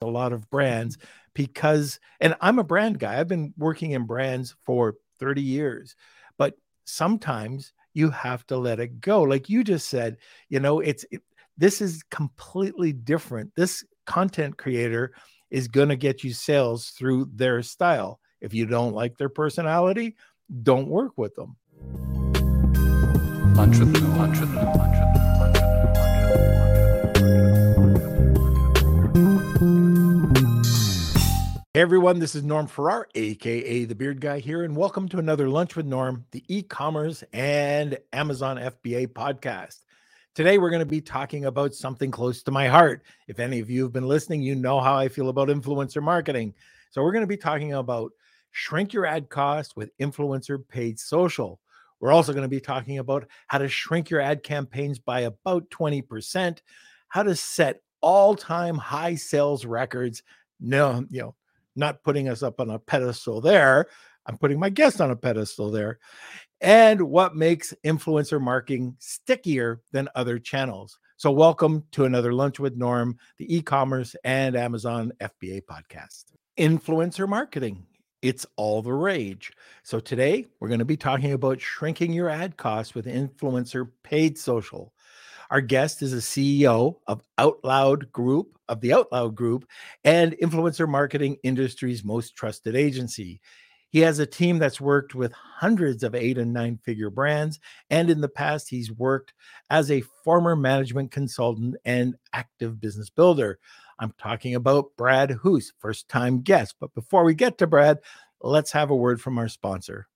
a lot of brands because, and I'm a brand guy, I've been working in brands for 30 years, but sometimes you have to let it go. Like you just said, you know, it's, it, this is completely different. This content creator is going to get you sales through their style. If you don't like their personality, don't work with them. Lunch with them, Everyone, this is Norm Farrar, aka the Beard Guy here, and welcome to another Lunch with Norm, the e-commerce and Amazon FBA podcast. Today we're going to be talking about something close to my heart. If any of you have been listening, you know how I feel about influencer marketing. So we're going to be talking about shrink your ad cost with influencer paid social. We're also going to be talking about how to shrink your ad campaigns by about 20%, how to set all-time high sales records. No, you know, not putting us up on a pedestal there. I'm putting my guest on a pedestal there. And what makes influencer marketing stickier than other channels. So, welcome to another Lunch with Norm, the e commerce and Amazon FBA podcast. Influencer marketing, it's all the rage. So, today we're going to be talking about shrinking your ad costs with influencer paid social. Our guest is a CEO of OutLoud Group, of the OutLoud Group, and influencer marketing industry's most trusted agency. He has a team that's worked with hundreds of eight and nine figure brands. And in the past, he's worked as a former management consultant and active business builder. I'm talking about Brad Hoos, first time guest. But before we get to Brad, let's have a word from our sponsor.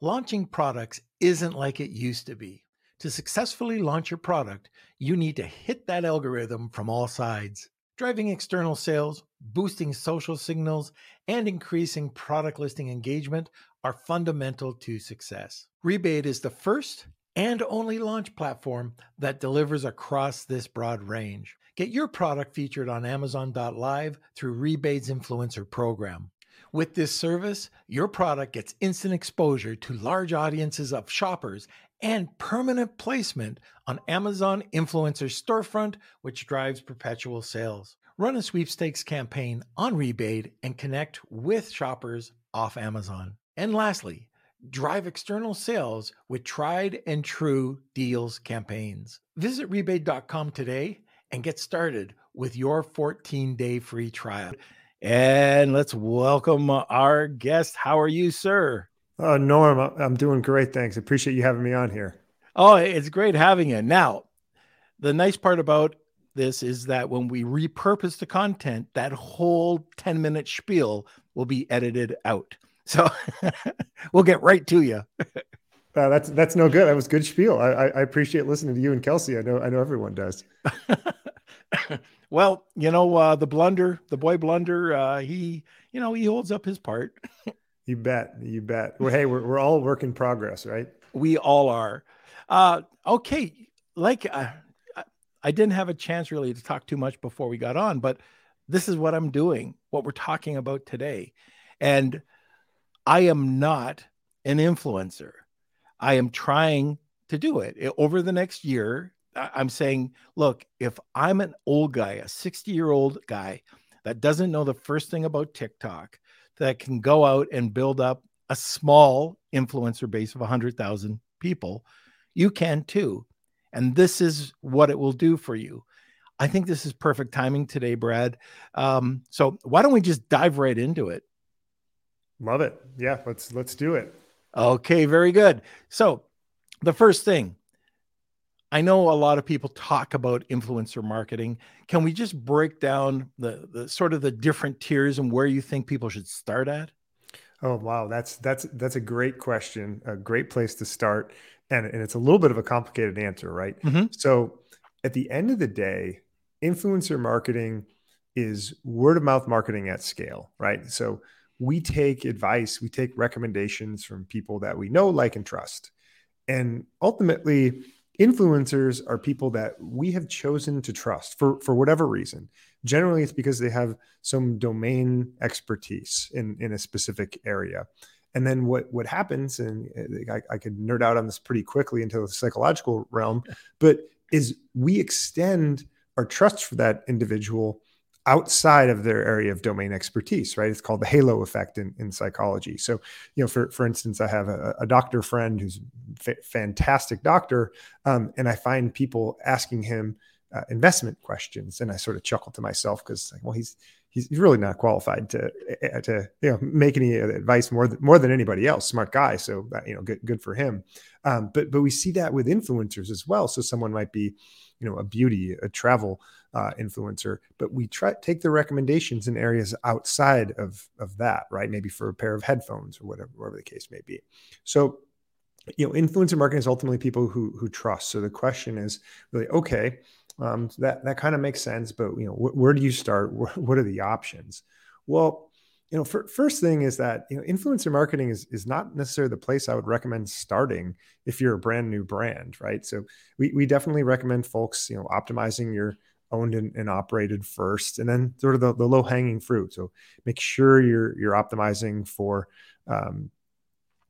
Launching products isn't like it used to be. To successfully launch your product, you need to hit that algorithm from all sides. Driving external sales, boosting social signals, and increasing product listing engagement are fundamental to success. Rebaid is the first and only launch platform that delivers across this broad range. Get your product featured on Amazon.live through Rebaid's influencer program. With this service, your product gets instant exposure to large audiences of shoppers and permanent placement on Amazon Influencer Storefront, which drives perpetual sales. Run a sweepstakes campaign on Rebaid and connect with shoppers off Amazon. And lastly, drive external sales with tried and true deals campaigns. Visit rebaid.com today and get started with your 14 day free trial. And let's welcome our guest. How are you, sir? Oh, Norm, I'm doing great. Thanks. Appreciate you having me on here. Oh, it's great having you. Now, the nice part about this is that when we repurpose the content, that whole 10 minute spiel will be edited out. So we'll get right to you. uh, that's that's no good. That was good spiel. I, I appreciate listening to you and Kelsey. I know I know everyone does. well, you know uh, the blunder, the boy blunder. Uh, he you know he holds up his part. You bet. You bet. Well, hey, we're, we're all work in progress, right? We all are. Uh, okay. Like, uh, I didn't have a chance really to talk too much before we got on, but this is what I'm doing, what we're talking about today. And I am not an influencer. I am trying to do it over the next year. I'm saying, look, if I'm an old guy, a 60 year old guy that doesn't know the first thing about TikTok, that can go out and build up a small influencer base of 100,000 people, you can too. And this is what it will do for you. I think this is perfect timing today, Brad. Um, so why don't we just dive right into it? Love it. Yeah, let's let's do it. Okay, very good. So the first thing, I know a lot of people talk about influencer marketing. Can we just break down the, the sort of the different tiers and where you think people should start at? Oh wow, that's that's that's a great question, a great place to start, and and it's a little bit of a complicated answer, right? Mm-hmm. So at the end of the day, influencer marketing is word of mouth marketing at scale, right? So we take advice, we take recommendations from people that we know, like, and trust, and ultimately influencers are people that we have chosen to trust for for whatever reason. Generally it's because they have some domain expertise in in a specific area. And then what what happens and I, I could nerd out on this pretty quickly into the psychological realm but is we extend our trust for that individual outside of their area of domain expertise, right? It's called the halo effect in, in psychology. So, you know, for, for instance, I have a, a doctor friend who's a fantastic doctor, um, and I find people asking him uh, investment questions, and I sort of chuckle to myself because, well, he's he's really not qualified to uh, to you know make any advice more than, more than anybody else. Smart guy, so you know, good good for him. Um, but but we see that with influencers as well. So someone might be, you know, a beauty, a travel uh, influencer, but we try take the recommendations in areas outside of of that, right? Maybe for a pair of headphones or whatever, whatever the case may be. So you know, influencer marketing is ultimately people who who trust. So the question is really okay um, that that kind of makes sense. But you know, wh- where do you start? what are the options? Well, you know, first thing is that you know, influencer marketing is is not necessarily the place I would recommend starting if you're a brand new brand, right? So we we definitely recommend folks, you know, optimizing your owned and, and operated first, and then sort of the, the low hanging fruit. So make sure you're you're optimizing for um,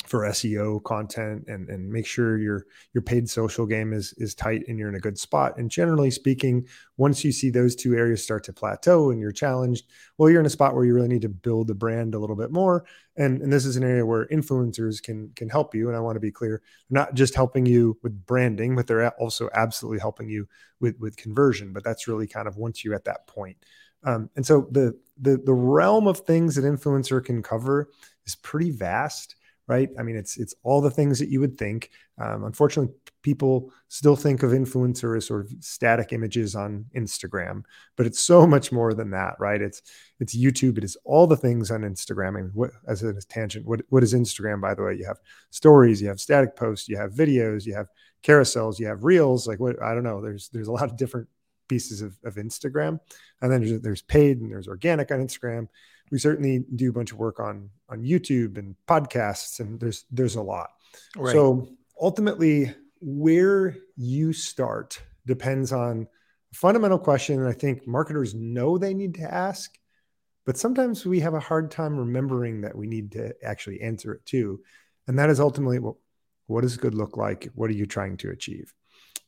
for SEO content and, and make sure your your paid social game is is tight and you're in a good spot. And generally speaking, once you see those two areas start to plateau and you're challenged, well, you're in a spot where you really need to build the brand a little bit more. And, and this is an area where influencers can can help you. And I want to be clear, not just helping you with branding, but they're also absolutely helping you with with conversion. But that's really kind of once you're at that point. Um, and so the the the realm of things that influencer can cover is pretty vast right? I mean, it's it's all the things that you would think. Um, unfortunately, people still think of influencer as sort of static images on Instagram, but it's so much more than that, right? It's it's YouTube. It is all the things on Instagram. I mean, what, as a tangent, what what is Instagram? By the way, you have stories, you have static posts, you have videos, you have carousels, you have reels. Like what? I don't know. There's there's a lot of different pieces of, of Instagram, and then there's, there's paid and there's organic on Instagram we certainly do a bunch of work on on YouTube and podcasts, and there's there's a lot. Right. So ultimately, where you start depends on a fundamental question. That I think marketers know they need to ask, but sometimes we have a hard time remembering that we need to actually answer it too. And that is ultimately what what does good look like? What are you trying to achieve?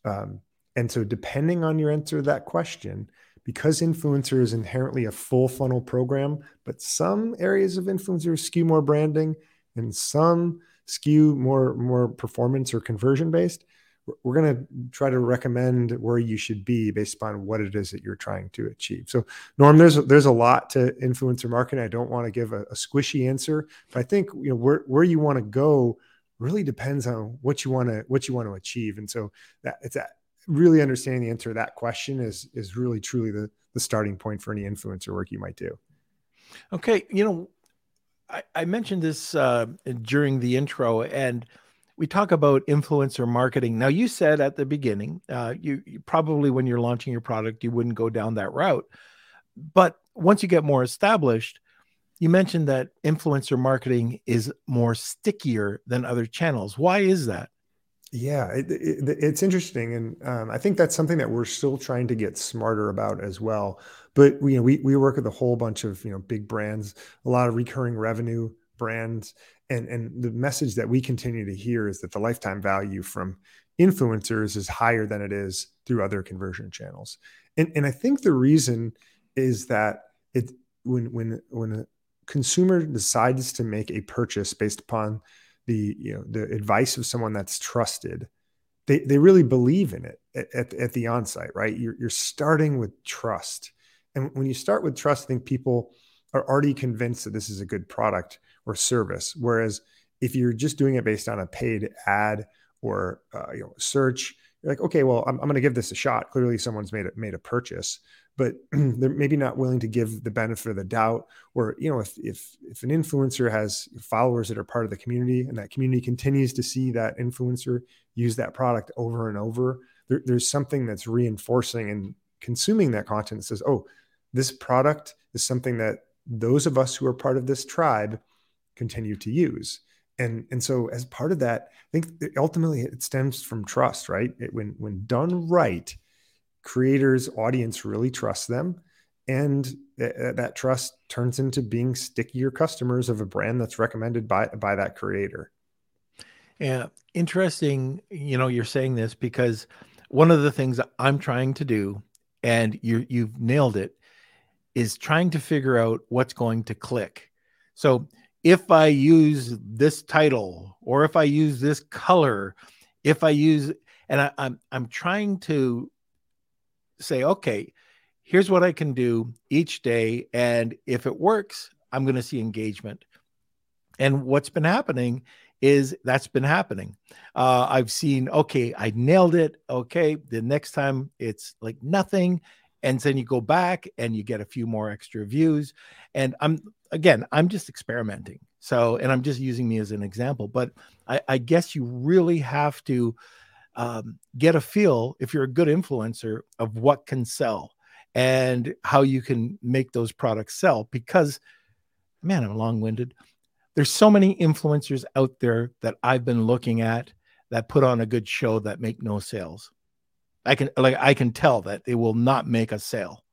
Um, and so, depending on your answer to that question, because influencer is inherently a full funnel program, but some areas of influencer skew more branding and some skew more more performance or conversion based. We're going to try to recommend where you should be based upon what it is that you're trying to achieve. So, Norm, there's there's a lot to influencer marketing. I don't want to give a, a squishy answer, but I think you know where where you want to go really depends on what you want to what you want to achieve. And so that it's that really understanding the answer to that question is is really truly the the starting point for any influencer work you might do. Okay, you know, I, I mentioned this uh, during the intro, and we talk about influencer marketing. Now, you said at the beginning, uh, you, you probably when you're launching your product, you wouldn't go down that route, but once you get more established, you mentioned that influencer marketing is more stickier than other channels. Why is that? Yeah, it, it, it's interesting, and um, I think that's something that we're still trying to get smarter about as well. But you know, we we work with a whole bunch of you know big brands, a lot of recurring revenue brands, and and the message that we continue to hear is that the lifetime value from influencers is higher than it is through other conversion channels. And and I think the reason is that it when when when a consumer decides to make a purchase based upon the you know the advice of someone that's trusted they they really believe in it at, at, at the onsite right? You're, you're starting with trust. And when you start with trust i think people are already convinced that this is a good product or service. Whereas if you're just doing it based on a paid ad or uh, you know search you're like okay well i'm, I'm going to give this a shot. Clearly someone's made a made a purchase but they're maybe not willing to give the benefit of the doubt or you know if if if an influencer has followers that are part of the community and that community continues to see that influencer use that product over and over there, there's something that's reinforcing and consuming that content that says oh this product is something that those of us who are part of this tribe continue to use. And and so as part of that i think ultimately it stems from trust right? It, when when done right creators audience really trusts them and th- that trust turns into being stickier customers of a brand that's recommended by by that creator yeah interesting you know you're saying this because one of the things i'm trying to do and you you've nailed it is trying to figure out what's going to click. So if I use this title or if I use this color, if I use and I, I'm I'm trying to say, okay, here's what I can do each day. And if it works, I'm going to see engagement. And what's been happening is that's been happening. Uh, I've seen, okay, I nailed it. Okay. The next time it's like nothing. And then you go back and you get a few more extra views. And I'm, again, I'm just experimenting. So, and I'm just using me as an example, but I, I guess you really have to um, get a feel if you're a good influencer of what can sell and how you can make those products sell because man i'm long-winded there's so many influencers out there that I've been looking at that put on a good show that make no sales. I can like I can tell that they will not make a sale.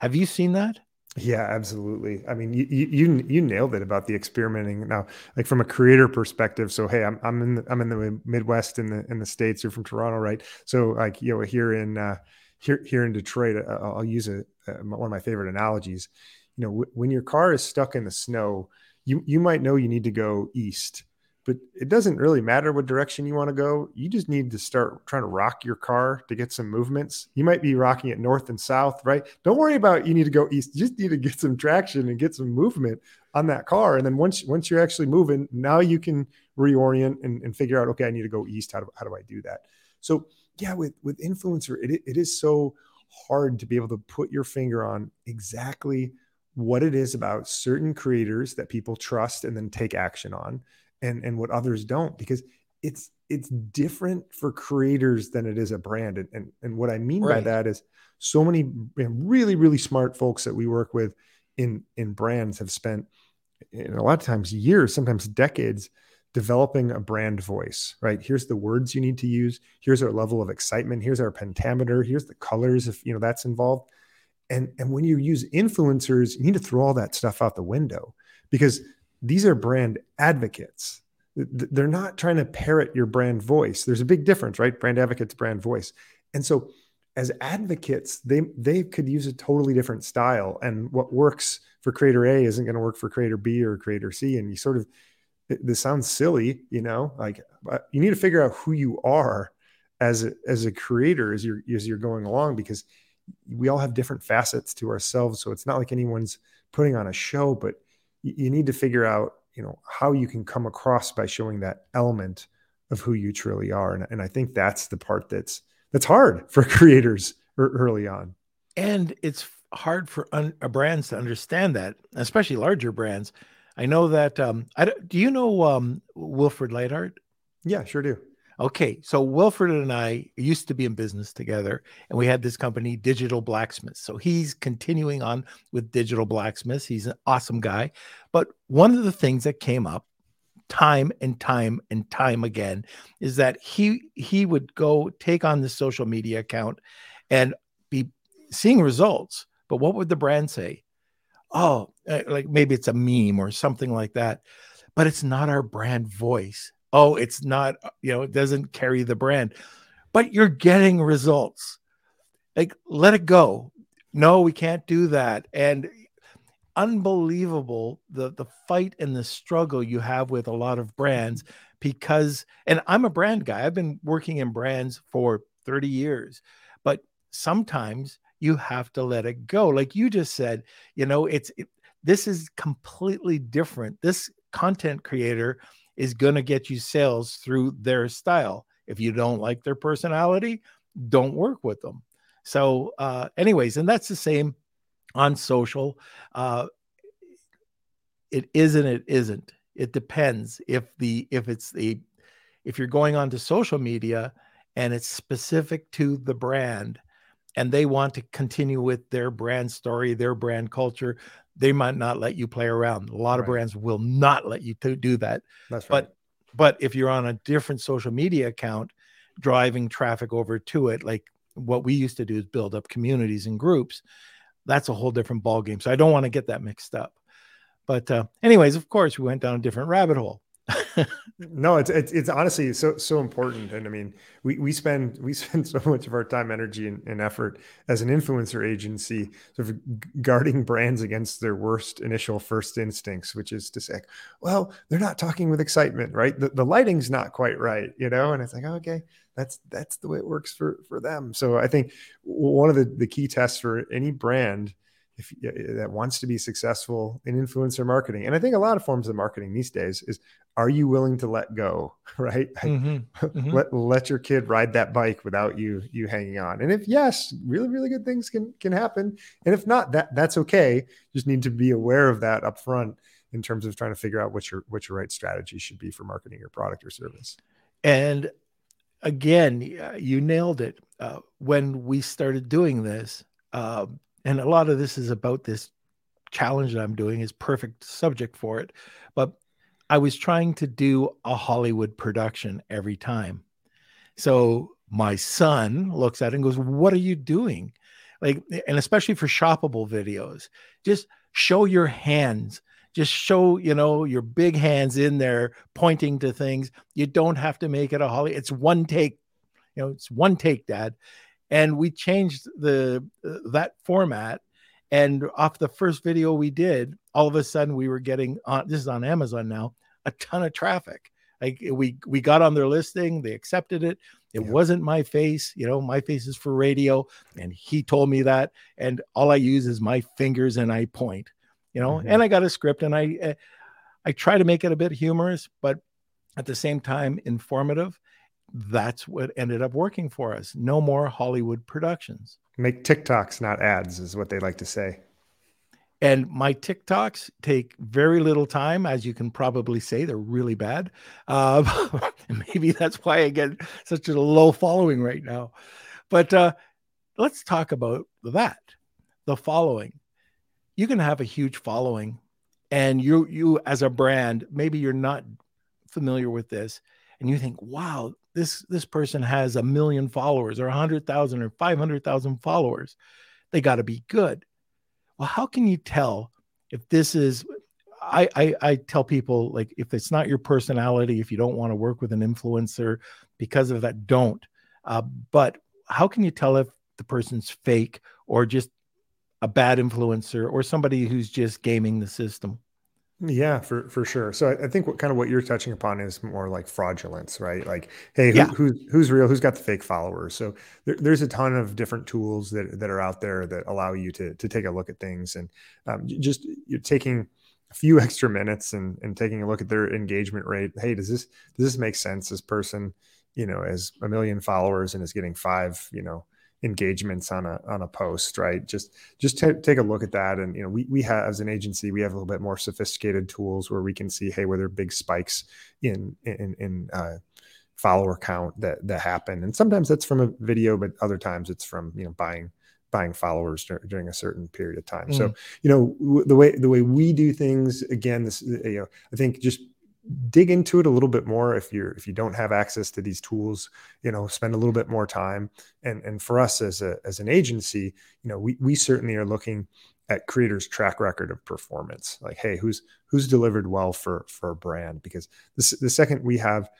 Have you seen that? Yeah, absolutely. I mean, you you you nailed it about the experimenting. Now, like from a creator perspective, so hey, I'm I'm in the, I'm in the Midwest in the in the states. You're from Toronto, right? So like you know here in uh, here here in Detroit, uh, I'll use a, a, one of my favorite analogies. You know, w- when your car is stuck in the snow, you you might know you need to go east but it doesn't really matter what direction you want to go. You just need to start trying to rock your car to get some movements. You might be rocking it north and south right? Don't worry about you need to go east. You just need to get some traction and get some movement on that car. And then once once you're actually moving now you can reorient and, and figure out okay i need to go east. How do, how do i do that? So yeah with with influencer it, it is so hard to be able to put your finger on exactly what it is about certain creators that people trust and then take action on and and what others don't because it's it's different for creators than it is a brand. And and, and what i mean right. by that is so many really really smart folks that we work with in in brands have spent in a lot of times years sometimes decades developing a brand voice right? Here's the words you need to use. Here's our level of excitement. Here's our pentameter. Here's the colors if you know that's involved. And and when you use influencers you need to throw all that stuff out the window because these are brand advocates. They're not trying to parrot your brand voice. There's a big difference right? Brand advocates brand voice. And so as advocates they they could use a totally different style. And what works for creator a isn't going to work for creator b or creator c. And you sort of this sounds silly you know like you need to figure out who you are as a, as a creator as you're as you're going along because we all have different facets to ourselves. So it's not like anyone's putting on a show, but you need to figure out, you know, how you can come across by showing that element of who you truly are. And, and I think that's the part that's that's hard for creators early on. And it's hard for un- brands to understand that, especially larger brands. I know that. Um, I do you know um, Wilfred Lightheart? Yeah, sure do. Okay, so Wilfred and I used to be in business together, and we had this company, Digital Blacksmiths. So he's continuing on with Digital Blacksmiths. He's an awesome guy. But one of the things that came up time and time and time again is that he he would go take on the social media account and be seeing results. But what would the brand say? Oh, eh, like maybe it's a meme or something like that. But it's not our brand voice oh, it's not, uh, you know, it doesn't carry the brand, but you're getting results. Like, let it go. No, we can't do that. And unbelievable the the fight and the struggle you have with a lot of brands because and I'm a brand guy. I've been working in brands for 30 years. But sometimes you have to let it go. Like you just said, you know, it's it, this is completely different. This content creator is going to get you sales through their style. If you don't like their personality, don't work with them. So, uh, anyways, and that's the same on social. Uh, it isn't. It isn't. It depends if the if it's the if you're going on to social media and it's specific to the brand and they want to continue with their brand story, their brand culture, they might not let you play around. A lot right. of brands will not let you to do that. That's right. But but if you're on a different social media account, driving traffic over to it, like what we used to do is build up communities and groups. That's a whole different ball game. So I don't want to get that mixed up. But uh, anyways, of course, we went down a different rabbit hole. No, it's, it's, it's honestly so so important, and I mean, we we spend we spend so much of our time, energy, and, and effort as an influencer agency, sort of guarding brands against their worst initial first instincts, which is to say, well, they're not talking with excitement, right? The, the lighting's not quite right, you know, and it's like, okay, that's that's the way it works for for them. So I think one of the the key tests for any brand if that wants to be successful in influencer marketing and i think a lot of forms of marketing these days is are you willing to let go right mm-hmm. Mm-hmm. let let your kid ride that bike without you you hanging on and if yes really really good things can can happen and if not that that's okay just need to be aware of that up front in terms of trying to figure out what your what your right strategy should be for marketing your product or service and again you nailed it uh, when we started doing this uh, and a lot of this is about this challenge that I'm doing is perfect subject for it. But I was trying to do a Hollywood production every time. So my son looks at it and goes, What are you doing? Like, and especially for shoppable videos, just show your hands. Just show, you know, your big hands in there pointing to things. You don't have to make it a Holly. It's one take, you know, it's one take, dad and we changed the uh, that format and off the first video we did all of a sudden we were getting on this is on amazon now a ton of traffic like we we got on their listing they accepted it it yeah. wasn't my face you know my face is for radio and he told me that and all i use is my fingers and i point you know mm-hmm. and i got a script and i uh, i try to make it a bit humorous but at the same time informative that's what ended up working for us. No more Hollywood productions. Make TikToks, not ads, is what they like to say. And my TikToks take very little time, as you can probably say. They're really bad. Uh, maybe that's why I get such a low following right now. But uh, let's talk about that the following. You can have a huge following, and you, you as a brand, maybe you're not familiar with this, and you think, wow, this this person has a million followers or a hundred thousand or five hundred thousand followers. They got to be good. Well, how can you tell if this is? I, I I tell people like if it's not your personality, if you don't want to work with an influencer because of that, don't. Uh, but how can you tell if the person's fake or just a bad influencer or somebody who's just gaming the system? Yeah, for for sure. So I, I think what kind of what you're touching upon is more like fraudulence, right? Like, hey, who, yeah. who's who's real? Who's got the fake followers? So there, there's a ton of different tools that that are out there that allow you to to take a look at things and um, just you're taking a few extra minutes and and taking a look at their engagement rate. Hey, does this does this make sense? This person, you know, has a million followers and is getting five, you know engagements on a on a post right? Just just t- take a look at that. And you know we we have as an agency we have a little bit more sophisticated tools where we can see hey where there big spikes in in in uh, follower count that that happen and sometimes that's from a video but other times it's from you know buying buying followers during a certain period of time. Mm. so you know w- the way the way we do things again this you know i think just dig into it a little bit more if you're if you don't have access to these tools you know spend a little bit more time. And and for us as a as an agency you know we we certainly are looking at creators track record of performance. Like hey who's who's delivered well for for a brand? Because this, the second we have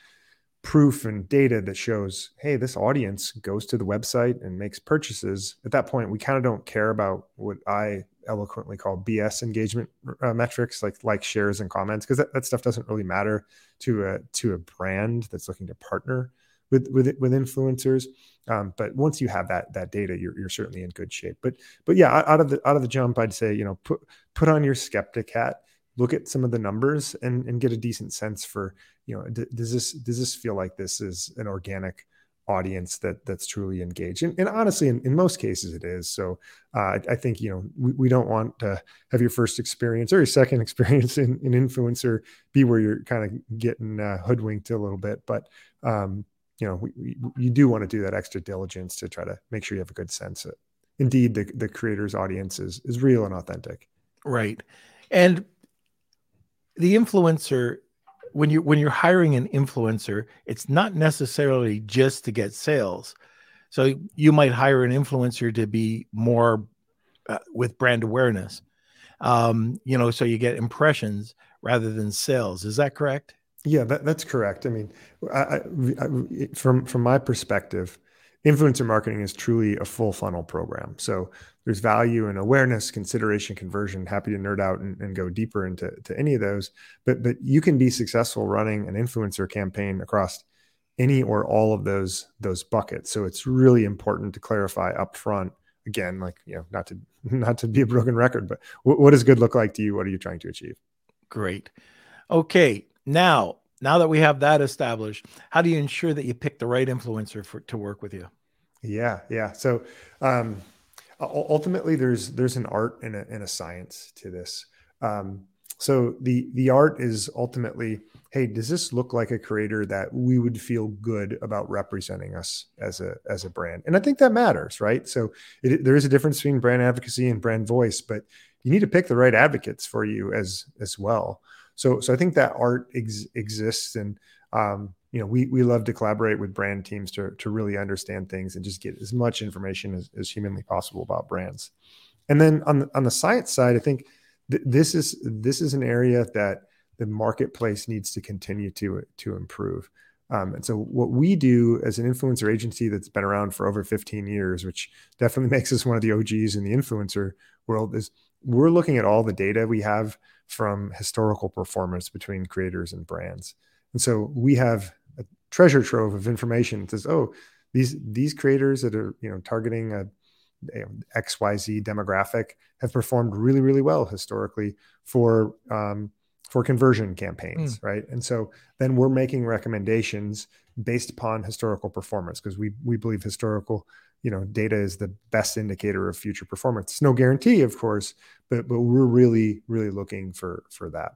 proof and data that shows hey this audience goes to the website and makes purchases at that point we kind of don't care about what i eloquently call BS engagement uh, metrics, like like shares and comments, because that, that stuff doesn't really matter to a to a brand that's looking to partner with with with influencers. Um, but once you have that that data, you're you're certainly in good shape. But but yeah, out of the out of the jump, I'd say you know put put on your skeptic hat, look at some of the numbers, and and get a decent sense for you know d- does this does this feel like this is an organic audience that that's truly engaged and, and honestly in, in, most cases it is. So uh, I, I, think you know we, we don't want to have your first experience or your second experience in, in influencer be where you're kind of getting uh, hoodwinked a little bit but um, you know we, we, you do want to do that extra diligence to try to make sure you have a good sense of indeed the, the creator's audience is is real and authentic. Right. And the influencer when you when you're hiring an influencer, it's not necessarily just to get sales. So you might hire an influencer to be more uh, with brand awareness. Um, you know, so you get impressions rather than sales. Is that correct? Yeah, that, that's correct. I mean, I, I, from from my perspective, influencer marketing is truly a full funnel program. So there's value and awareness, consideration, conversion. Happy to nerd out and, and go deeper into to any of those. But but you can be successful running an influencer campaign across any or all of those those buckets. So it's really important to clarify upfront. Again, like you know, not to not to be a broken record, but what, what does good look like to you? What are you trying to achieve? Great. Okay, now now that we have that established, how do you ensure that you pick the right influencer for to work with you? Yeah, yeah. So um, ultimately, there's there's an art and a, and a science to this. Um, so the the art is ultimately, hey, does this look like a creator that we would feel good about representing us as a as a brand? And I think that matters, right? So it, there is a difference between brand advocacy and brand voice, but you need to pick the right advocates for you as as well. So so I think that art ex- exists, and um, you know we we love to collaborate with brand teams to to really understand things and just get as much information as, as humanly possible about brands. And then on the, on the science side, I think th- this is this is an area that the marketplace needs to continue to to improve. Um, and so, what we do as an influencer agency that's been around for over 15 years, which definitely makes us one of the OGs in the influencer world, is we're looking at all the data we have from historical performance between creators and brands. And so we have a treasure trove of information that says, oh, these these creators that are you know targeting a, a XYZ demographic have performed really, really well historically for um, for conversion campaigns, mm. right? And so then we're making recommendations based upon historical performance because we we believe historical you know data is the best indicator of future performance. It's no guarantee of course but but we're really really looking for for that.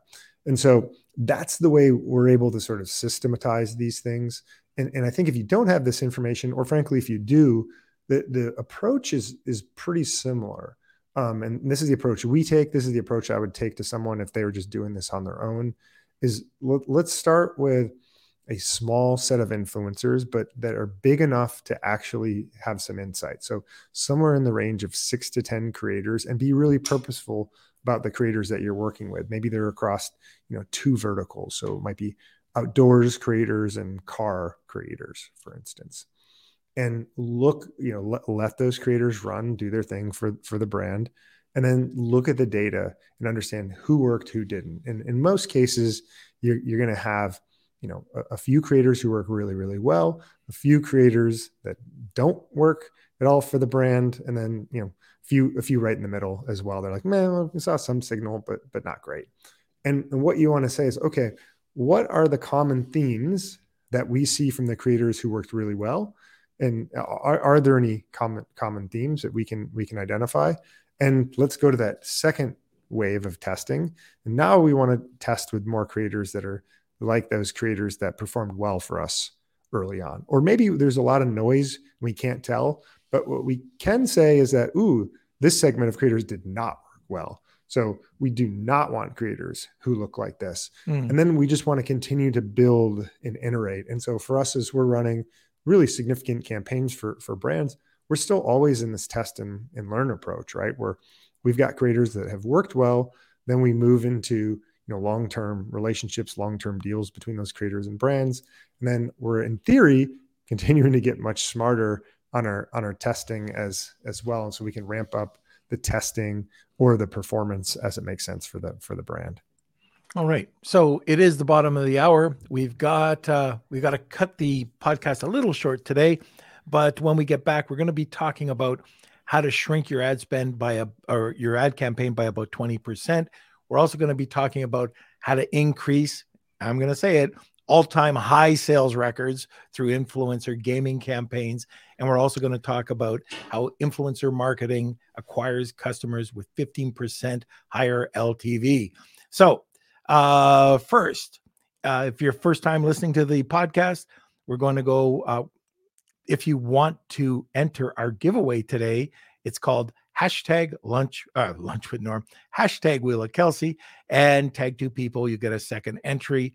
And so that's the way we're able to sort of systematize these things. And, and i think if you don't have this information or frankly if you do the the approach is is pretty similar. Um, and this is the approach we take. This is the approach i would take to someone if they were just doing this on their own is let, let's start with a small set of influencers, but that are big enough to actually have some insight. So somewhere in the range of six to 10 creators and be really purposeful about the creators that you're working with. Maybe they're across, you know, two verticals. So it might be outdoors creators and car creators, for instance. And look, you know, let, let those creators run, do their thing for, for the brand and then look at the data and understand who worked, who didn't. And in most cases, you're, you're going to have you know a, a, few creators who work really really well a few creators that don't work at all for the brand and then you know a few a few right in the middle as well. They're like man we saw some signal but but not great. And, and what you want to say is okay what are the common themes that we see from the creators who worked really well? And are, are there any common common themes that we can we can identify? And let's go to that second wave of testing. And now we want to test with more creators that are like those creators that performed well for us early on. Or maybe there's a lot of noise we can't tell, but what we can say is that, ooh, this segment of creators did not work well. So we do not want creators who look like this. Mm. And then we just want to continue to build and iterate. And so for us, as we're running really significant campaigns for, for brands, we're still always in this test and, and learn approach, right? Where we've got creators that have worked well. Then we move into you know long-term relationships long-term deals between those creators and brands. And then we're in theory continuing to get much smarter on our on our testing as as well and so we can ramp up the testing or the performance as it makes sense for the for the brand. All right. So it is the bottom of the hour. We've got uh we've got to cut the podcast a little short today but when we get back we're going to be talking about how to shrink your ad spend by a or your ad campaign by about 20% we're also going to be talking about how to increase, I'm going to say it, all time high sales records through influencer gaming campaigns. And we're also going to talk about how influencer marketing acquires customers with 15% higher LTV. So, uh, first, uh, if you're first time listening to the podcast, we're going to go. Uh, if you want to enter our giveaway today, it's called hashtag lunch uh, lunch with norm hashtag wheel of kelsey and tag two people you get a second entry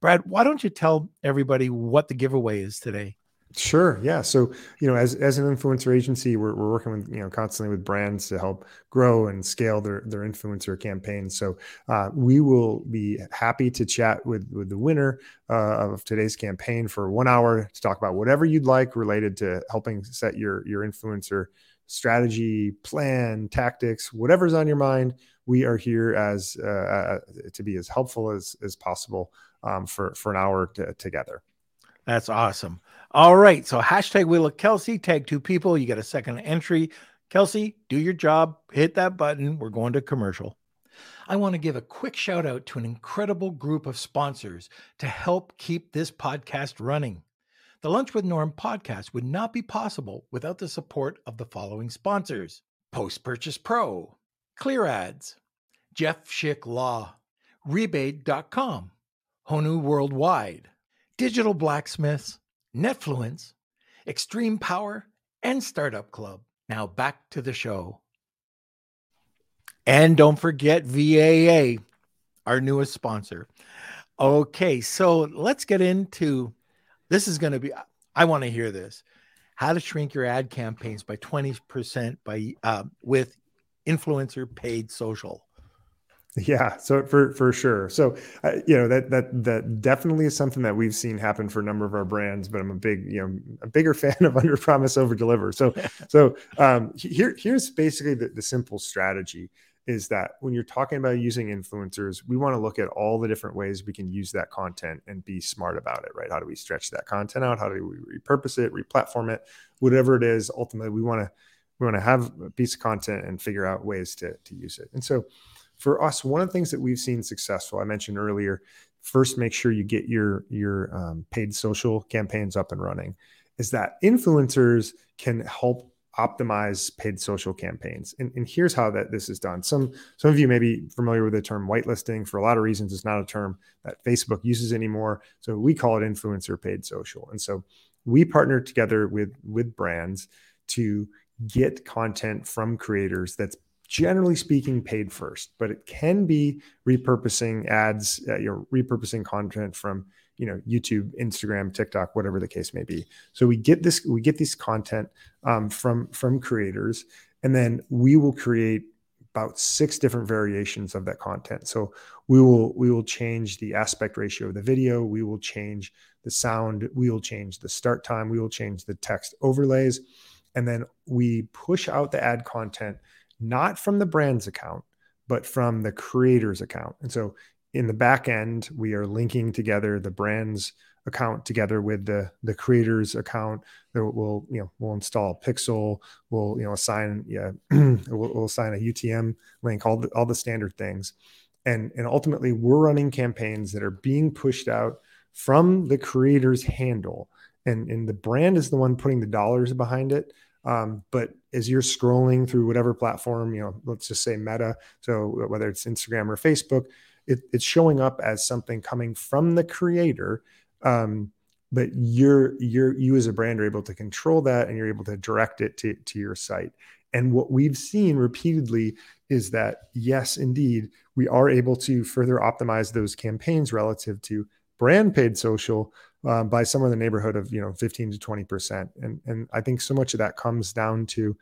brad why don't you tell everybody what the giveaway is today Sure. Yeah. So, you know, as, as an influencer agency, we're, we're working with, you know, constantly with brands to help grow and scale their, their influencer campaigns. So uh, we will be happy to chat with, with the winner uh, of today's campaign for one hour to talk about whatever you'd like related to helping set your, your influencer strategy, plan, tactics, whatever's on your mind. We are here as uh, uh to be as helpful as, as possible um, for, for an hour together. That's awesome. All right. So hashtag Wheel of Kelsey, tag two people. You get a second entry. Kelsey, do your job. Hit that button. We're going to commercial. I want to give a quick shout out to an incredible group of sponsors to help keep this podcast running. The Lunch with Norm podcast would not be possible without the support of the following sponsors Post Purchase Pro, Clear Ads, Jeff Schick Law, Rebaid.com, Honu Worldwide, Digital Blacksmiths, Netfluence, Extreme Power, and Startup Club. Now back to the show. And don't forget VAA, our newest sponsor. Okay, so let's get into this is going to be I want to hear this. How to shrink your ad campaigns by 20% by uh, with influencer paid social. Yeah, so for for sure. So uh, you know that that that definitely is something that we've seen happen for a number of our brands. But I'm a big you know a bigger fan of under promise over deliver. So so um, here here's basically the, the simple strategy is that when you're talking about using influencers, we want to look at all the different ways we can use that content and be smart about it, right? How do we stretch that content out? How do we repurpose it, replatform it, whatever it is? Ultimately, we want to we want to have a piece of content and figure out ways to to use it. And so for us, one of the things that we've seen successful, I mentioned earlier, first make sure you get your your um, paid social campaigns up and running. Is that influencers can help optimize paid social campaigns. And, and, here's how that this is done. Some some of you may be familiar with the term whitelisting. For a lot of reasons, it's not a term that Facebook uses anymore. So we call it influencer paid social. And so we partner together with with brands to get content from creators that's generally speaking paid first but it can be repurposing ads uh, you're repurposing content from you know youtube instagram tiktok whatever the case may be. So we get this we get this content um, from from creators and then we will create about six different variations of that content. So we will we will change the aspect ratio of the video. We will change the sound. We will change the start time. We will change the text overlays. And then we push out the ad content not from the brand's account, but from the creator's account. And so in the back end, we are linking together the brand's account together with the the creator's account. We'll you know we'll install Pixel. We'll you know assign yeah we'll, we'll assign a UTM link. All the all the standard things, and and ultimately we're running campaigns that are being pushed out from the creator's handle, and and the brand is the one putting the dollars behind it. Um, but as you're scrolling through whatever platform, you know, let's just say Meta, so whether it's Instagram or Facebook, it, it's showing up as something coming from the creator. Um, but you're you're you as a brand are able to control that and you're able to direct it to, to your site. And what we've seen repeatedly is that yes, indeed, we are able to further optimize those campaigns relative to brand paid social uh, by somewhere in the neighborhood of you know 15 to 20 percent and and i think so much of that comes down to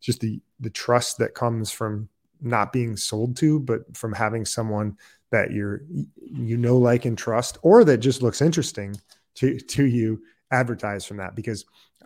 just the the trust that comes from not being sold to but from having someone that you're you know like and trust or that just looks interesting to to you advertise from that because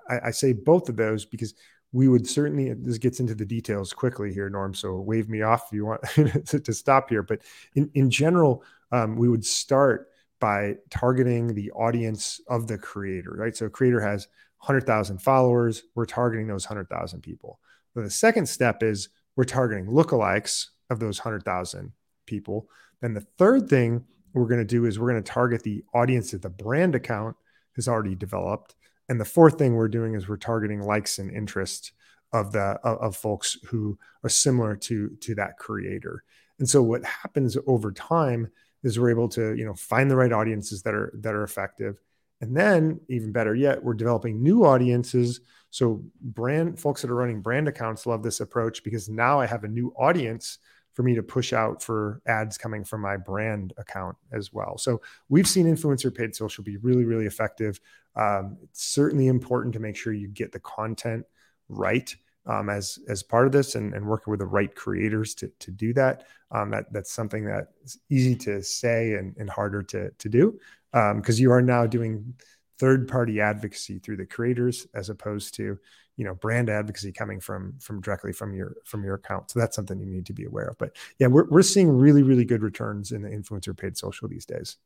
I, I say both of those because we would certainly this gets into the details quickly here norm so wave me off if you want to, to stop here but in, in general um, we would start by targeting the audience of the creator, right? So, creator has 100,000 followers. We're targeting those 100,000 people. the second step is we're targeting lookalikes of those 100,000 people. Then the third thing we're going to do is we're going to target the audience that the brand account has already developed. And the fourth thing we're doing is we're targeting likes and interest of the of, of folks who are similar to to that creator. And so what happens over time is we're able to you know find the right audiences that are that are effective and then even better yet we're developing new audiences so brand folks that are running brand accounts love this approach because now i have a new audience for me to push out for ads coming from my brand account as well. So we've seen influencer paid social be really, really effective. Um, it's certainly important to make sure you get the content right um, as as part of this and, and working with the right creators to, to do that. Um, that that's something that's easy to say and, and harder to to do because um, you are now doing third party advocacy through the creators as opposed to you know brand advocacy coming from from directly from your from your account. So that's something you need to be aware of. But yeah we're, we're seeing really really good returns in the influencer paid social these days.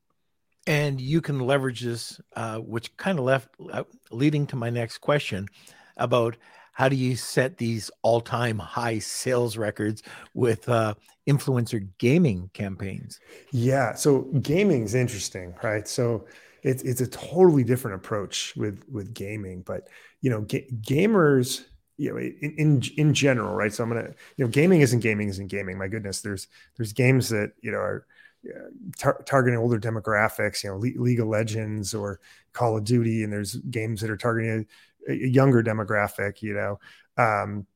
And you can leverage this uh, which kind of left uh, leading to my next question about how do you set these all-time high sales records with uh, influencer gaming campaigns? Yeah so gaming is interesting right? So it's it's a totally different approach with with gaming but you know ga- gamers you know in, in in general right? So i'm gonna you know gaming isn't gaming isn't gaming. My goodness there's there's games that you know are tar- targeting older demographics you know Le- league of legends or call of duty and there's games that are targeting younger demographic you know um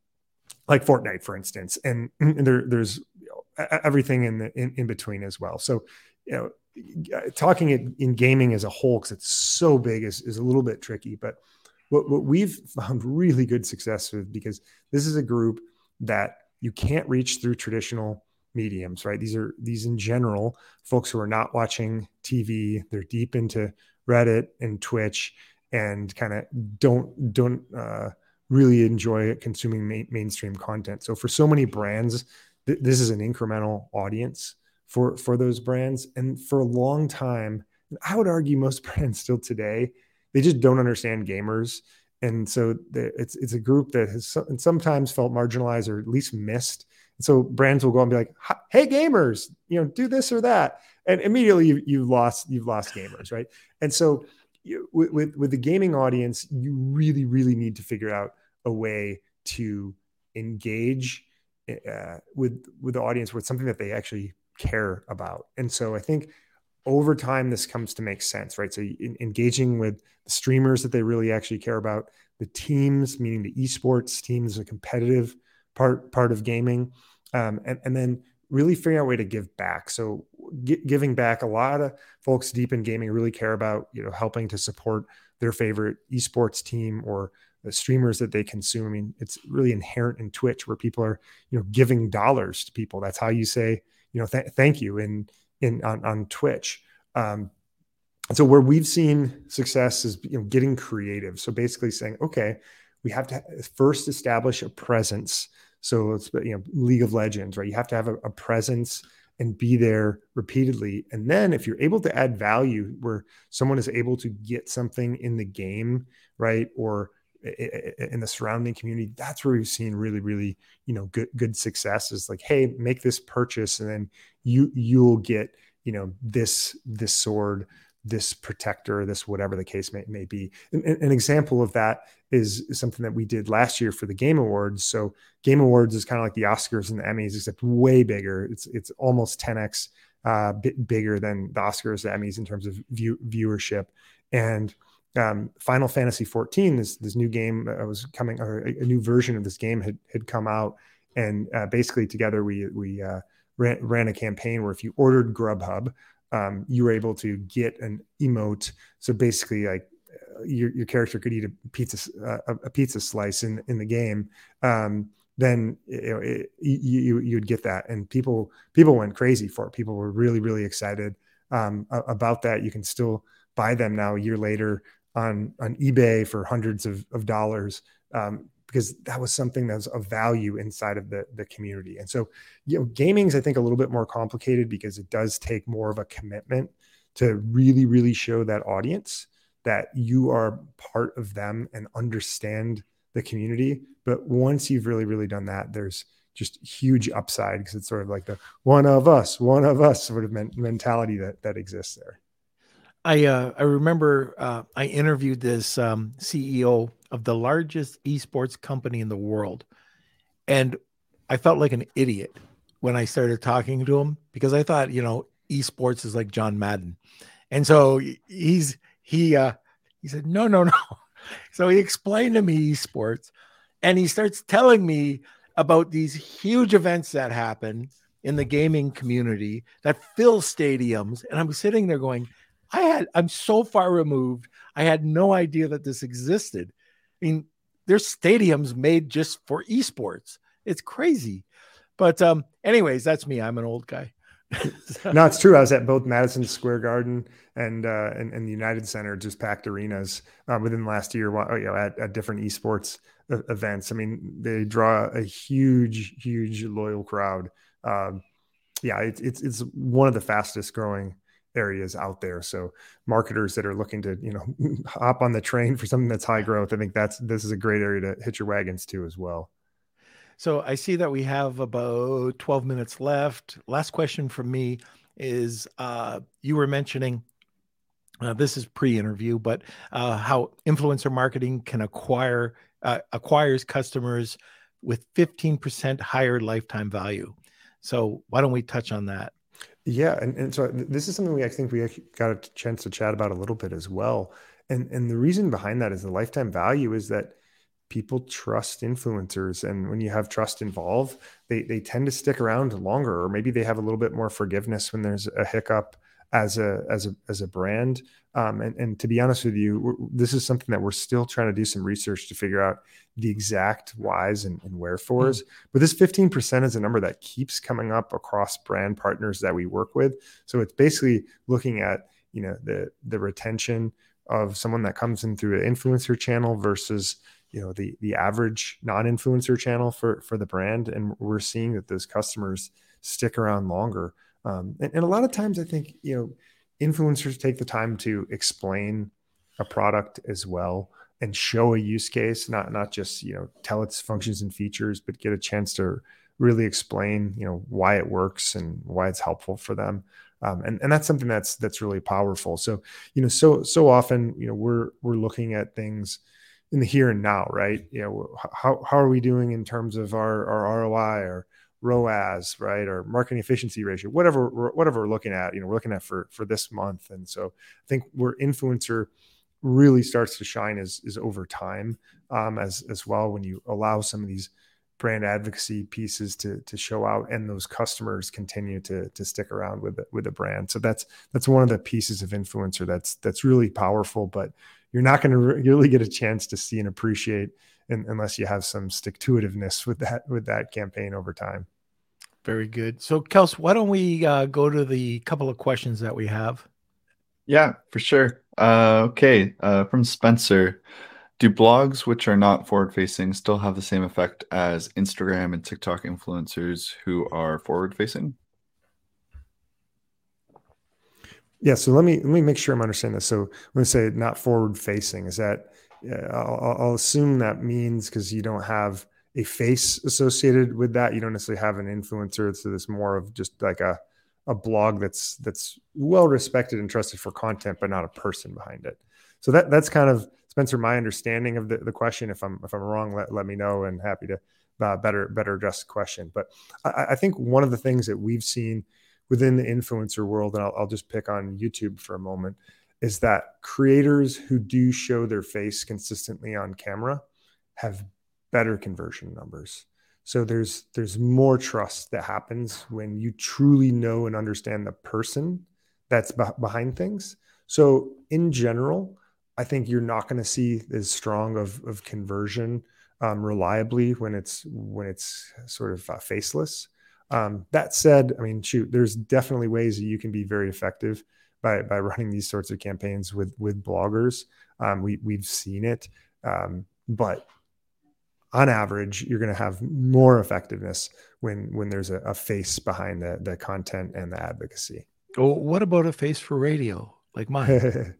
like fortnite for instance and, and there there's you know, everything in the in, in between as well. So you know talking it in gaming as a whole because it's so big is, is a little bit tricky but what, what we've found really good success with because this is a group that you can't reach through traditional mediums right? These are these in general folks who are not watching tv they're deep into reddit and twitch and kind of don't don't uh, really enjoy consuming main, mainstream content. So for so many brands th- this is an incremental audience for for those brands. And for a long time i would argue most brands still today they just don't understand gamers. And so it's it's a group that has sometimes felt marginalized or at least missed. And so brands will go and be like hey gamers you know do this or that. And immediately you, you've lost you've lost gamers right? And so you, with, with with the gaming audience you really really need to figure out a way to engage uh, with with the audience with something that they actually care about. And so I think over time this comes to make sense, right? So in, engaging with the streamers that they really actually care about, the teams, meaning the esports teams, the competitive part part of gaming, um, and and then really figuring out a way to give back. So giving back, a lot of folks deep in gaming really care about you know helping to support their favorite esports team or the streamers that they consume. I mean, it's really inherent in Twitch where people are you know giving dollars to people. That's how you say you know, th- thank you in in on, on Twitch. Um, and so where we've seen success is you know getting creative. So basically saying, okay, we have to first establish a presence. So it's you know League of Legends, right? You have to have a, a presence and be there repeatedly. And then if you're able to add value where someone is able to get something in the game, right? Or in the surrounding community that's where we've seen really really you know good good success is like hey make this purchase and then you you'll get you know this this sword this protector this whatever the case may, may be an, an example of that is, something that we did last year for the game awards. So game awards is kind of like the oscars and the emmys except way bigger. It's it's almost 10x uh bit bigger than the oscars the emmys in terms of view, viewership. And um, Final Fantasy 14, this this new game was coming, or a, a, new version of this game had had come out, and uh, basically together we we uh, ran, ran a campaign where if you ordered Grubhub, um, you were able to get an emote. So basically, like your, your character could eat a pizza uh, a pizza slice in in the game. Um, then you know it, you you'd get that, and people people went crazy for it. People were really really excited um, about that. You can still buy them now a year later on on eBay for hundreds of, of dollars um, because that was something that was of value inside of the the community. And so, you know, gaming's I think a little bit more complicated because it does take more of a commitment to really really show that audience that you are part of them and understand the community. But once you've really really done that, there's just huge upside because it's sort of like the one of us, one of us sort of men- mentality that that exists there. I uh, I remember uh, I interviewed this um, CEO of the largest esports company in the world, and I felt like an idiot when I started talking to him because I thought you know esports is like John Madden, and so he's he uh, he said no no no, so he explained to me esports, and he starts telling me about these huge events that happen in the gaming community that fill stadiums. And I'm sitting there going, I had, I'm so far removed. I had no idea that this existed. I mean, there's stadiums made just for esports. It's crazy. But um, anyways, that's me. I'm an old guy. no, it's true. I was at both Madison Square Garden and uh, and, and the United Center, just packed arenas uh, within the last year. You know, at, at different esports events. I mean, they draw a huge, huge loyal crowd. Um, yeah, it's it's it's one of the fastest growing areas out there. So marketers that are looking to you know hop on the train for something that's high growth, I think that's this is a great area to hit your wagons to as well. So I see that we have about 12 minutes left. Last question from me is uh, you were mentioning uh, this is pre-interview, but uh, how influencer marketing can acquire uh, acquires customers with 15% higher lifetime value. So why don't we touch on that? Yeah, and, and so this is something we I think we got a chance to chat about a little bit as well. And and the reason behind that is the lifetime value is that people trust influencers and when you have trust involved they they tend to stick around longer or maybe they have a little bit more forgiveness when there's a hiccup as a as a as a brand. Um, and, and to be honest with you this is something that we're still trying to do some research to figure out the exact whys and, and wherefores. Mm-hmm. but this 15% is a number that keeps coming up across brand partners that we work with. So it's basically looking at you know the the retention of someone that comes in through an influencer channel versus you know the the average non-influencer channel for for the brand and we're seeing that those customers stick around longer. Um, and, and, a lot of times i think you know influencers take the time to explain a product as well and show a use case not not just you know tell its functions and features but get a chance to really explain you know why it works and why it's helpful for them. Um, and and that's something that's that's really powerful. So you know so so often you know we're we're looking at things in the here and now, right? You know, how, how are we doing in terms of our, our ROI or ROAS, right? Or marketing efficiency ratio, whatever, whatever we're looking at, you know, we're looking at for, for this month. And so I think where influencer really starts to shine is, is over time um, as, as well. When you allow some of these brand advocacy pieces to, to show out and those customers continue to, to stick around with the, with the brand. So that's, that's one of the pieces of influencer that's, that's really powerful, but you're not going to really get a chance to see and appreciate in, unless you have some stick to itiveness with that with that campaign over time. Very good. So, Kels, why don't we uh, go to the couple of questions that we have? Yeah, for sure. Uh, okay, uh, from Spencer. Do blogs which are not forward facing still have the same effect as Instagram and TikTok influencers who are forward facing? Yeah. So let me let me make sure I'm understanding this. So when I say not forward facing, is that I'll, I'll assume that means because you don't have a face associated with that. You don't necessarily have an influencer. So this more of just like a a blog that's that's well respected and trusted for content, but not a person behind it. So that that's kind of Spencer my understanding of the, the question. If I'm if I'm wrong, let, let me know and happy to uh, better better address the question. But I, I think one of the things that we've seen within the influencer world, and I'll, I'll just pick on YouTube for a moment, is that creators who do show their face consistently on camera have better conversion numbers. So there's there's more trust that happens when you truly know and understand the person that's behind things. So in general, I think you're not going to see as strong of, of conversion um, reliably when it's when it's sort of uh, faceless. Um, that said, I mean, shoot, there's definitely ways that you can be very effective by by running these sorts of campaigns with with bloggers. Um, we we've seen it, um, but on average, you're going to have more effectiveness when when there's a, a, face behind the the content and the advocacy. Well, what about a face for radio like mine?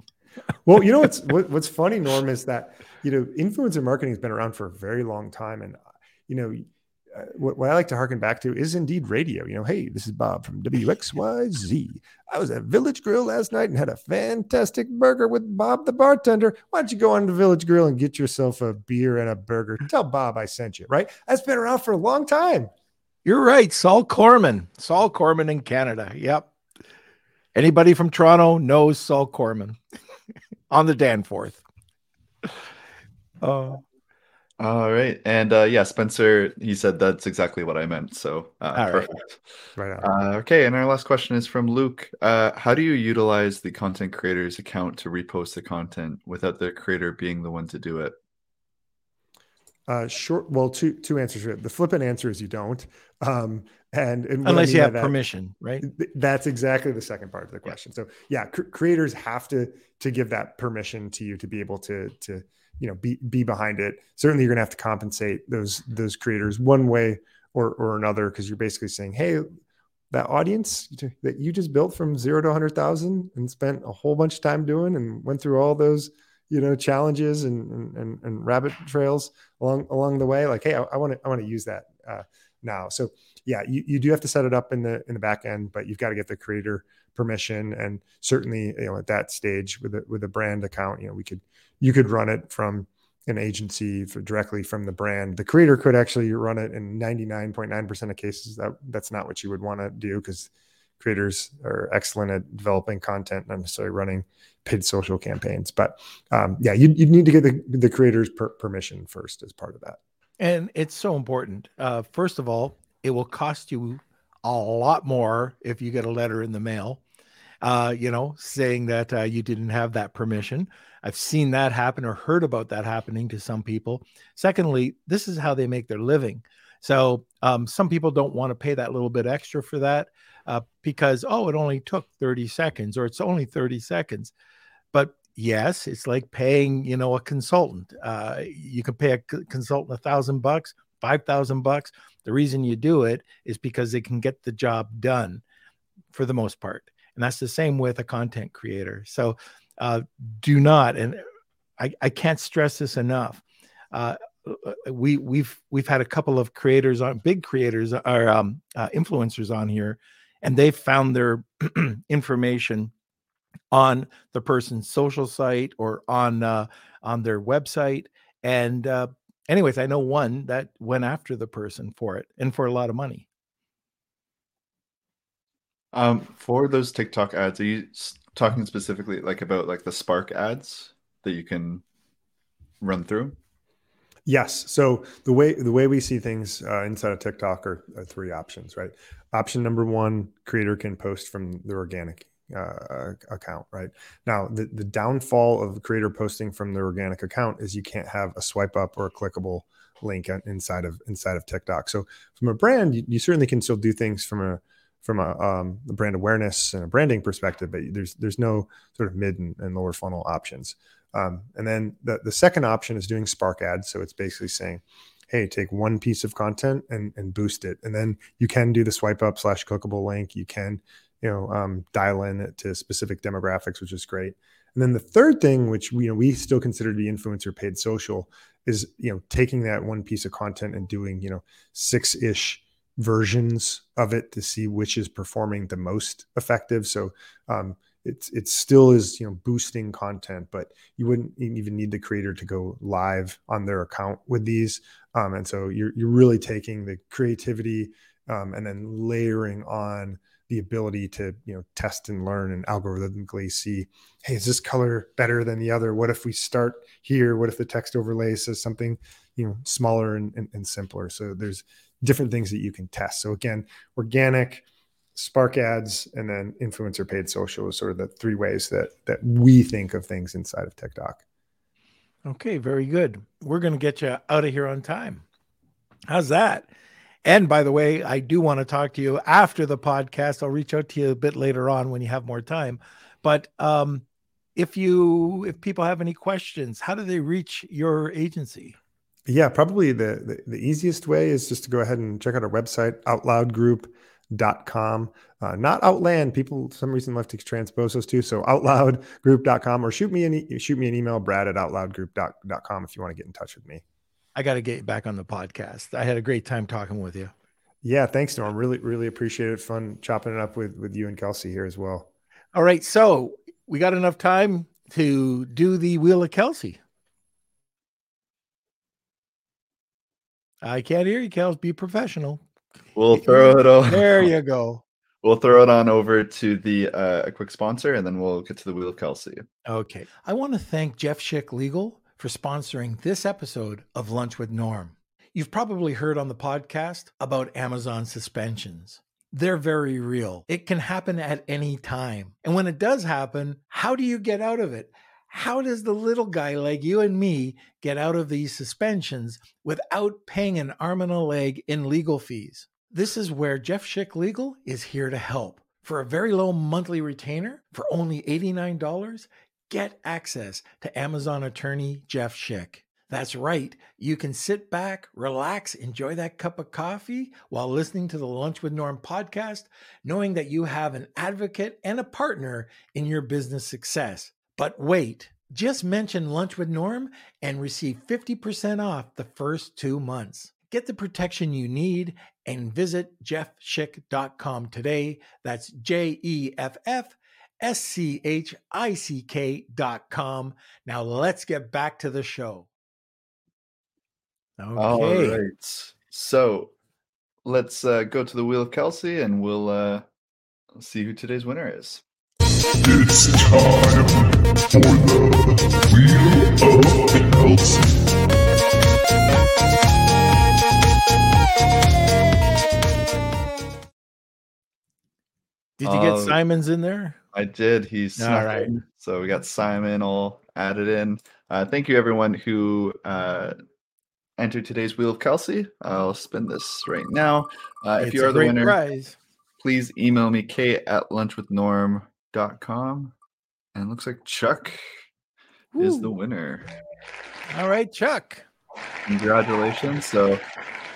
well, you know what's what, what's funny, Norm, is that you know influencer marketing has been around for a very long time, and you know uh, what, what, I like to harken back to is indeed radio. You know, hey, this is Bob from WXYZ. I was at Village Grill last night and had a fantastic burger with Bob the bartender. Why don't you go on to Village Grill and get yourself a beer and a burger? Tell Bob I sent you, right? That's been around for a long time. You're right. Saul Corman. Saul Corman in Canada. Yep. Anybody from Toronto knows Saul Corman on the Danforth. Uh, All right, and uh, yeah, Spencer, he said that's exactly what I meant. So uh, perfect. Right. right uh, okay, and our last question is from Luke. Uh, how do you utilize the content creator's account to repost the content without the creator being the one to do it? Uh, short. Well, two two answers. The flippant answer is you don't. Um, and, and unless I mean you have that, permission, right? Th- that's exactly the second part of the question. Yeah. So yeah, cr- creators have to to give that permission to you to be able to to you know be be behind it. Certainly you're going to have to compensate those those creators one way or or another because you're basically saying hey that audience that you just built from zero to 100000 and spent a whole bunch of time doing and went through all those you know challenges and and, and rabbit trails along along the way like hey i want to i want to use that uh, now. So yeah you, you do have to set it up in the in the back end but you've got to get the creator permission and certainly you know at that stage with a with a brand account you know we could you could run it from an agency directly from the brand. The creator could actually run it in 99.9% of cases. That that's not what you would want to do because creators are excellent at developing content, not necessarily running paid social campaigns. But um, yeah, you you need to get the, the creator's per- permission first as part of that. And it's so important. Uh, first of all, it will cost you a lot more if you get a letter in the mail, uh, you know, saying that uh, you didn't have that permission. I've seen that happen or heard about that happening to some people. Secondly, this is how they make their living. So um, some people don't want to pay that little bit extra for that uh, because, oh, it only took 30 seconds or it's only 30 seconds. But yes, it's like paying, you know, a consultant. Uh, you can pay a consultant a thousand bucks, five thousand bucks. The reason you do it is because they can get the job done for the most part. And that's the same with a content creator. So uh, do not, and I, I can't stress this enough. Uh, we we've we've had a couple of creators on big creators or um, uh, influencers on here, and they found their information on the person's social site or on uh, on their website. And uh, anyways, I know one that went after the person for it and for a lot of money. Um, for those TikTok ads, are you talking specifically like about like the Spark ads that you can run through? Yes. So the way the way we see things uh, inside of TikTok are, are, three options, right? Option number one: creator can post from the organic uh, account, right? Now, the the downfall of creator posting from the organic account is you can't have a swipe up or a clickable link inside of inside of TikTok. So from a brand, you, you certainly can still do things from a from a, um, brand awareness and a branding perspective, but there's there's no sort of mid and, and lower funnel options. Um, and then the the second option is doing Spark ads. So it's basically saying, hey, take one piece of content and and boost it, and then you can do the swipe up slash clickable link. You can you know um, dial in to specific demographics, which is great. And then the third thing, which we you know we still consider to be influencer paid social, is you know taking that one piece of content and doing you know six ish versions of it to see which is performing the most effective. So um, it's it still is you know boosting content, but you wouldn't even need the creator to go live on their account with these. Um, and so you're you're really taking the creativity um, and then layering on the ability to you know test and learn and algorithmically see hey is this color better than the other what if we start here what if the text overlay says something you know smaller and, and, and simpler so there's different things that you can test. So again, organic, Spark ads, and then influencer paid social is sort of the three ways that that we think of things inside of TikTok. Okay, very good. We're going to get you out of here on time. How's that? And by the way, I do want to talk to you after the podcast. I'll reach out to you a bit later on when you have more time. But um, if you if people have any questions, how do they reach your agency? Yeah, probably the, the, the easiest way is just to go ahead and check out our website, outloudgroup.com. Uh, not Outland. People, some reason, love to transpose those two. So outloudgroup.com or shoot me an shoot me an email, Brad at outloudgroup.com if you want to get in touch with me. I got to get back on the podcast. I had a great time talking with you. Yeah, thanks, Norm. Really, really appreciate it. Fun chopping it up with with you and Kelsey here as well. All right, so we got enough time to do the wheel of Kelsey. I can't hear you, Kels. Be professional. We'll throw it over. There you go. We'll throw it on over to the uh, a quick sponsor, and then we'll get to the wheel of Kelsey. Okay. I want to thank Jeff Schick Legal for sponsoring this episode of Lunch with Norm. You've probably heard on the podcast about Amazon suspensions. They're very real. It can happen at any time. And when it does happen, how do you get out of it? How does the little guy like you and me get out of these suspensions without paying an arm and a leg in legal fees? This is where Jeff Schick Legal is here to help. For a very low monthly retainer, for only $89, get access to Amazon attorney Jeff Schick. That's right. You can sit back, relax, enjoy that cup of coffee while listening to the Lunch with Norm podcast, knowing that you have an advocate and a partner in your business success. But wait, just mention Lunch with Norm and receive 50% off the first two months. Get the protection you need and visit jeffschick.com today. That's J E F F S C H I C K.com. Now let's get back to the show. Okay. All right. So let's uh, go to the Wheel of Kelsey and we'll uh, see who today's winner is. It's time for the Wheel of Kelsey. Did you get um, Simon's in there? I did. He's all right. In. So we got Simon all added in. Uh, thank you, everyone who uh, entered today's Wheel of Kelsey. I'll spin this right now. Uh, if you are the winner, prize. please email me, k at lunchwithnorm com. And looks like Chuck Ooh. is the winner. All right, Chuck. Congratulations. So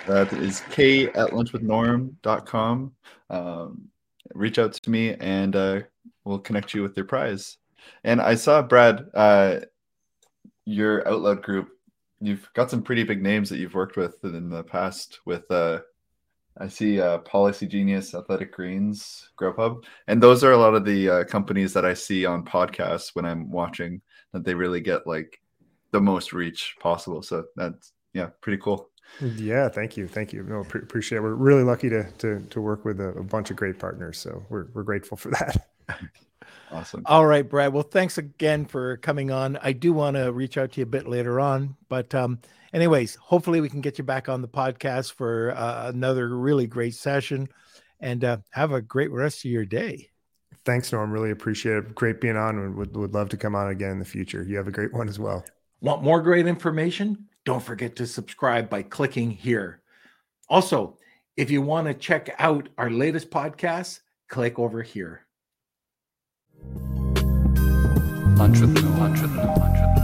that is k at lunchwithnorm.com. Um, reach out to me and uh, we'll connect you with your prize. And I saw, Brad, uh, your Outlook group, you've got some pretty big names that you've worked with in the past with uh, I see uh, Policygenius, Athletic Greens, Grubhub, and those are a lot of the uh, companies that I see on podcasts when I'm watching that they really get like the most reach possible. So that's yeah, pretty cool. Yeah, thank you, thank you. No, pre- appreciate. It. We're really lucky to to to work with a, a bunch of great partners. So we're we're grateful for that. Awesome. All right, Brad. Well, thanks again for coming on. I do want to reach out to you a bit later on, but um, anyways, hopefully we can get you back on the podcast for uh, another really great session and uh, have a great rest of your day. Thanks, Norm. Really appreciate it. Great being on would, would love to come on again in the future. You have a great one as well. Want more great information? Don't forget to subscribe by clicking here. Also, if you want to check out our latest podcast, click over here. Lunch with, lunch with, lunch with.